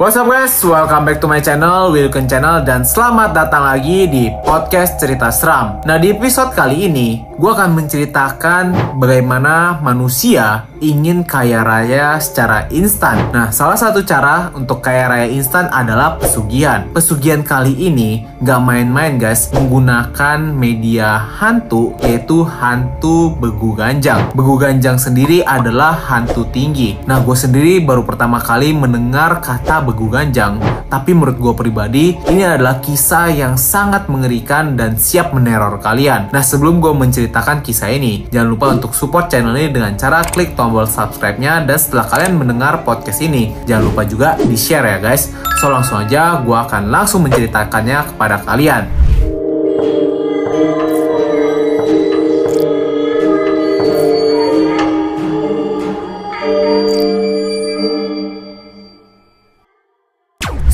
What's up guys, welcome back to my channel, Wilken Channel, dan selamat datang lagi di podcast cerita seram. Nah di episode kali ini, gue akan menceritakan bagaimana manusia ingin kaya raya secara instan. Nah salah satu cara untuk kaya raya instan adalah pesugihan. Pesugihan kali ini gak main-main guys, menggunakan media hantu yaitu hantu begu ganjang. Begu ganjang sendiri adalah hantu tinggi. Nah gue sendiri baru pertama kali mendengar kata begu ganjang. Tapi menurut gue pribadi, ini adalah kisah yang sangat mengerikan dan siap meneror kalian. Nah sebelum gue menceritakan kisah ini, jangan lupa untuk support channel ini dengan cara klik tombol subscribe-nya dan setelah kalian mendengar podcast ini, jangan lupa juga di-share ya guys. So langsung aja gue akan langsung menceritakannya kepada kalian.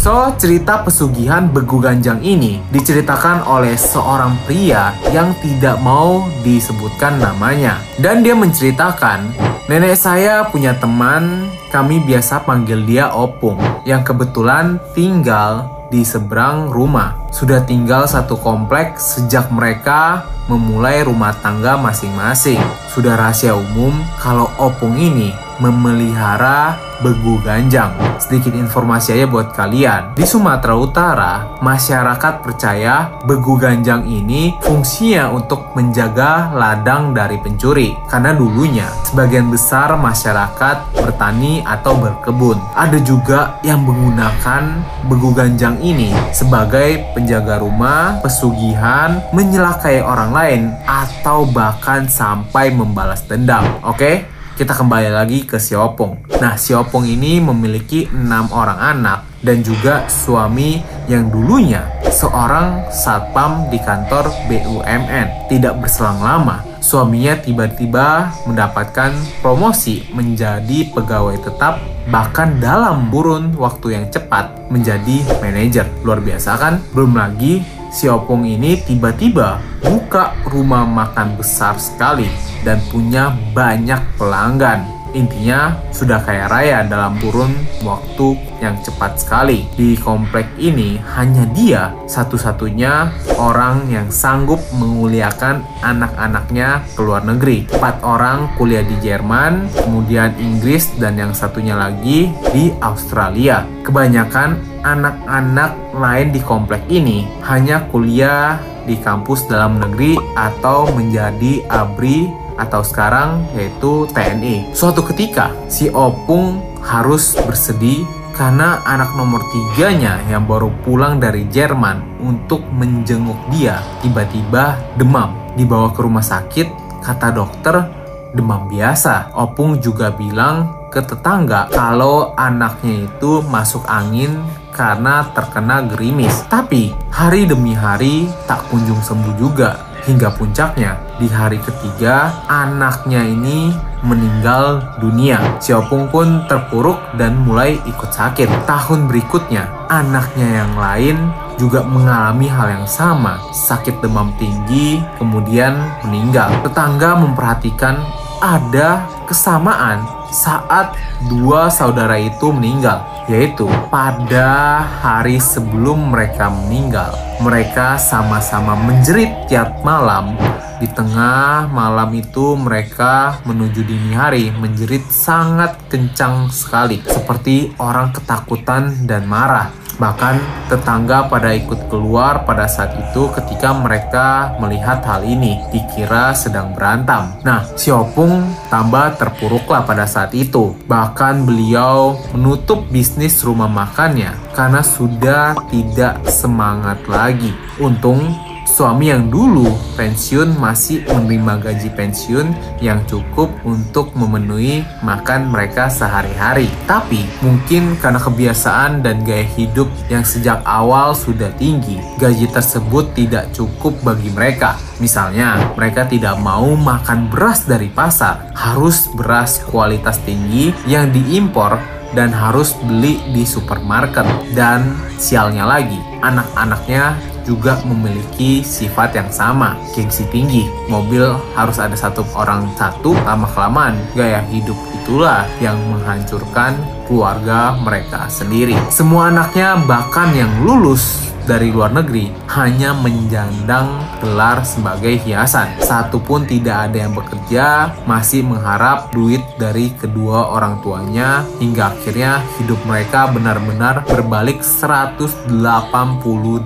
So, cerita pesugihan Begu Ganjang ini diceritakan oleh seorang pria yang tidak mau disebutkan namanya. Dan dia menceritakan, nenek saya punya teman, kami biasa panggil dia Opung, yang kebetulan tinggal di seberang rumah. Sudah tinggal satu komplek sejak mereka memulai rumah tangga masing-masing. Sudah rahasia umum kalau Opung ini memelihara begu ganjang. Sedikit informasi aja buat kalian. Di Sumatera Utara, masyarakat percaya begu ganjang ini fungsinya untuk menjaga ladang dari pencuri. Karena dulunya sebagian besar masyarakat bertani atau berkebun. Ada juga yang menggunakan begu ganjang ini sebagai penjaga rumah, pesugihan, menyelakai orang lain, atau bahkan sampai membalas dendam. Oke? Okay? Kita kembali lagi ke si Opong. Nah, si Opong ini memiliki enam orang anak dan juga suami yang dulunya seorang satpam di kantor BUMN. Tidak berselang lama, suaminya tiba-tiba mendapatkan promosi menjadi pegawai tetap bahkan dalam burun waktu yang cepat menjadi manajer. Luar biasa kan? Belum lagi si Opong ini tiba-tiba buka rumah makan besar sekali dan punya banyak pelanggan. Intinya sudah kaya raya dalam kurun waktu yang cepat sekali. Di komplek ini hanya dia satu-satunya orang yang sanggup menguliakan anak-anaknya ke luar negeri. Empat orang kuliah di Jerman, kemudian Inggris, dan yang satunya lagi di Australia. Kebanyakan anak-anak lain di komplek ini hanya kuliah di kampus dalam negeri atau menjadi ABRI atau sekarang yaitu TNI. Suatu ketika si Opung harus bersedih karena anak nomor tiganya yang baru pulang dari Jerman untuk menjenguk dia tiba-tiba demam. Dibawa ke rumah sakit, kata dokter demam biasa. Opung juga bilang ke tetangga kalau anaknya itu masuk angin karena terkena gerimis. Tapi hari demi hari tak kunjung sembuh juga Hingga puncaknya, di hari ketiga, anaknya ini meninggal dunia. Xiaopung pun terpuruk dan mulai ikut sakit. Tahun berikutnya, anaknya yang lain juga mengalami hal yang sama, sakit demam tinggi, kemudian meninggal. Tetangga memperhatikan ada kesamaan saat dua saudara itu meninggal, yaitu pada hari sebelum mereka meninggal mereka sama-sama menjerit tiap malam. Di tengah malam itu mereka menuju dini hari menjerit sangat kencang sekali seperti orang ketakutan dan marah. Bahkan tetangga pada ikut keluar pada saat itu ketika mereka melihat hal ini, dikira sedang berantem. Nah, si Opung tambah terpuruklah pada saat itu. Bahkan beliau menutup bisnis rumah makannya karena sudah tidak semangat lagi. Untung suami yang dulu pensiun masih menerima gaji pensiun yang cukup untuk memenuhi makan mereka sehari-hari. Tapi mungkin karena kebiasaan dan gaya hidup yang sejak awal sudah tinggi, gaji tersebut tidak cukup bagi mereka. Misalnya, mereka tidak mau makan beras dari pasar, harus beras kualitas tinggi yang diimpor dan harus beli di supermarket. Dan sialnya lagi, anak-anaknya juga memiliki sifat yang sama, gengsi tinggi. Mobil harus ada satu orang satu, lama-kelamaan gaya hidup itulah yang menghancurkan keluarga mereka sendiri. Semua anaknya bahkan yang lulus dari luar negeri hanya menjandang gelar sebagai hiasan. Satu pun tidak ada yang bekerja, masih mengharap duit dari kedua orang tuanya hingga akhirnya hidup mereka benar-benar berbalik 180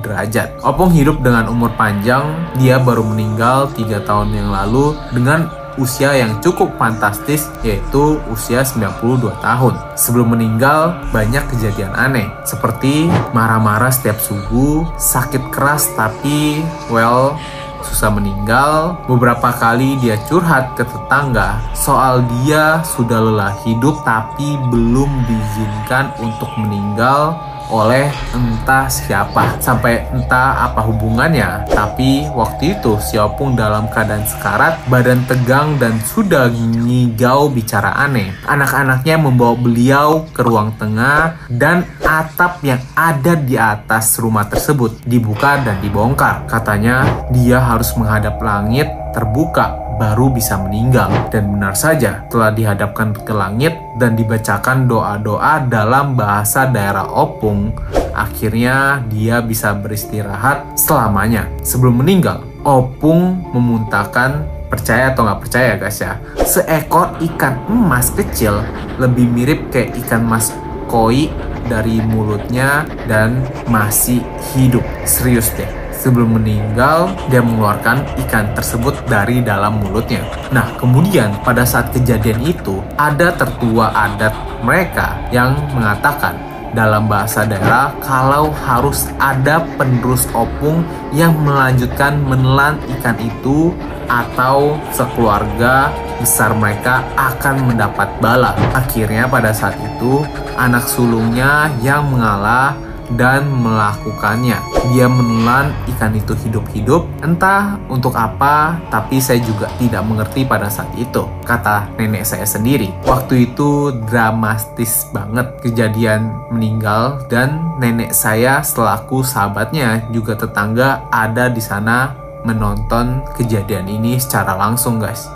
derajat. Opung hidup dengan umur panjang, dia baru meninggal 3 tahun yang lalu dengan usia yang cukup fantastis yaitu usia 92 tahun. Sebelum meninggal banyak kejadian aneh seperti marah-marah setiap subuh, sakit keras tapi well susah meninggal. Beberapa kali dia curhat ke tetangga soal dia sudah lelah hidup tapi belum diizinkan untuk meninggal oleh entah siapa sampai entah apa hubungannya. Tapi waktu itu si Opung dalam keadaan sekarat badan tegang dan sudah ngigau bicara aneh. Anak-anaknya membawa beliau ke ruang tengah dan atap yang ada di atas rumah tersebut dibuka dan dibongkar. Katanya dia harus menghadap langit terbuka baru bisa meninggal. Dan benar saja, telah dihadapkan ke langit dan dibacakan doa-doa dalam bahasa daerah Opung, akhirnya dia bisa beristirahat selamanya. Sebelum meninggal, Opung memuntahkan percaya atau nggak percaya guys ya seekor ikan emas kecil lebih mirip kayak ikan mas koi dari mulutnya dan masih hidup serius deh Sebelum meninggal, dia mengeluarkan ikan tersebut dari dalam mulutnya. Nah, kemudian pada saat kejadian itu, ada tertua adat mereka yang mengatakan dalam bahasa daerah kalau harus ada penerus opung yang melanjutkan menelan ikan itu atau sekeluarga besar mereka akan mendapat bala. Akhirnya pada saat itu anak sulungnya yang mengalah dan melakukannya. Dia menelan ikan itu hidup-hidup, entah untuk apa, tapi saya juga tidak mengerti pada saat itu, kata nenek saya sendiri. Waktu itu dramatis banget kejadian meninggal dan nenek saya selaku sahabatnya juga tetangga ada di sana menonton kejadian ini secara langsung guys.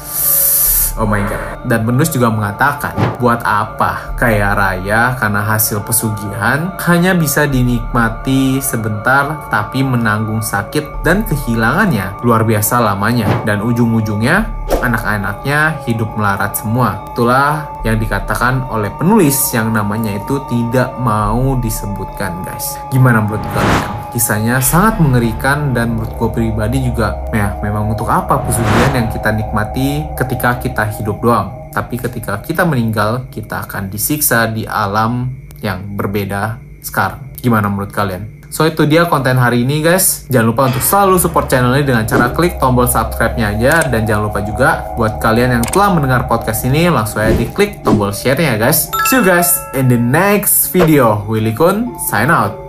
Oh my god. Dan Benus juga mengatakan, buat apa kaya raya karena hasil pesugihan hanya bisa dinikmati sebentar tapi menanggung sakit dan kehilangannya luar biasa lamanya. Dan ujung-ujungnya anak-anaknya hidup melarat semua. Itulah yang dikatakan oleh penulis yang namanya itu tidak mau disebutkan guys. Gimana menurut kalian? Kisahnya sangat mengerikan dan menurut gue pribadi juga ya memang untuk apa pesugihan yang kita nikmati ketika kita hidup doang tapi ketika kita meninggal kita akan disiksa di alam yang berbeda sekarang gimana menurut kalian So itu dia konten hari ini guys. Jangan lupa untuk selalu support channel ini dengan cara klik tombol subscribe-nya aja. Dan jangan lupa juga buat kalian yang telah mendengar podcast ini langsung aja diklik tombol share-nya guys. See you guys in the next video. Willy Kun sign out.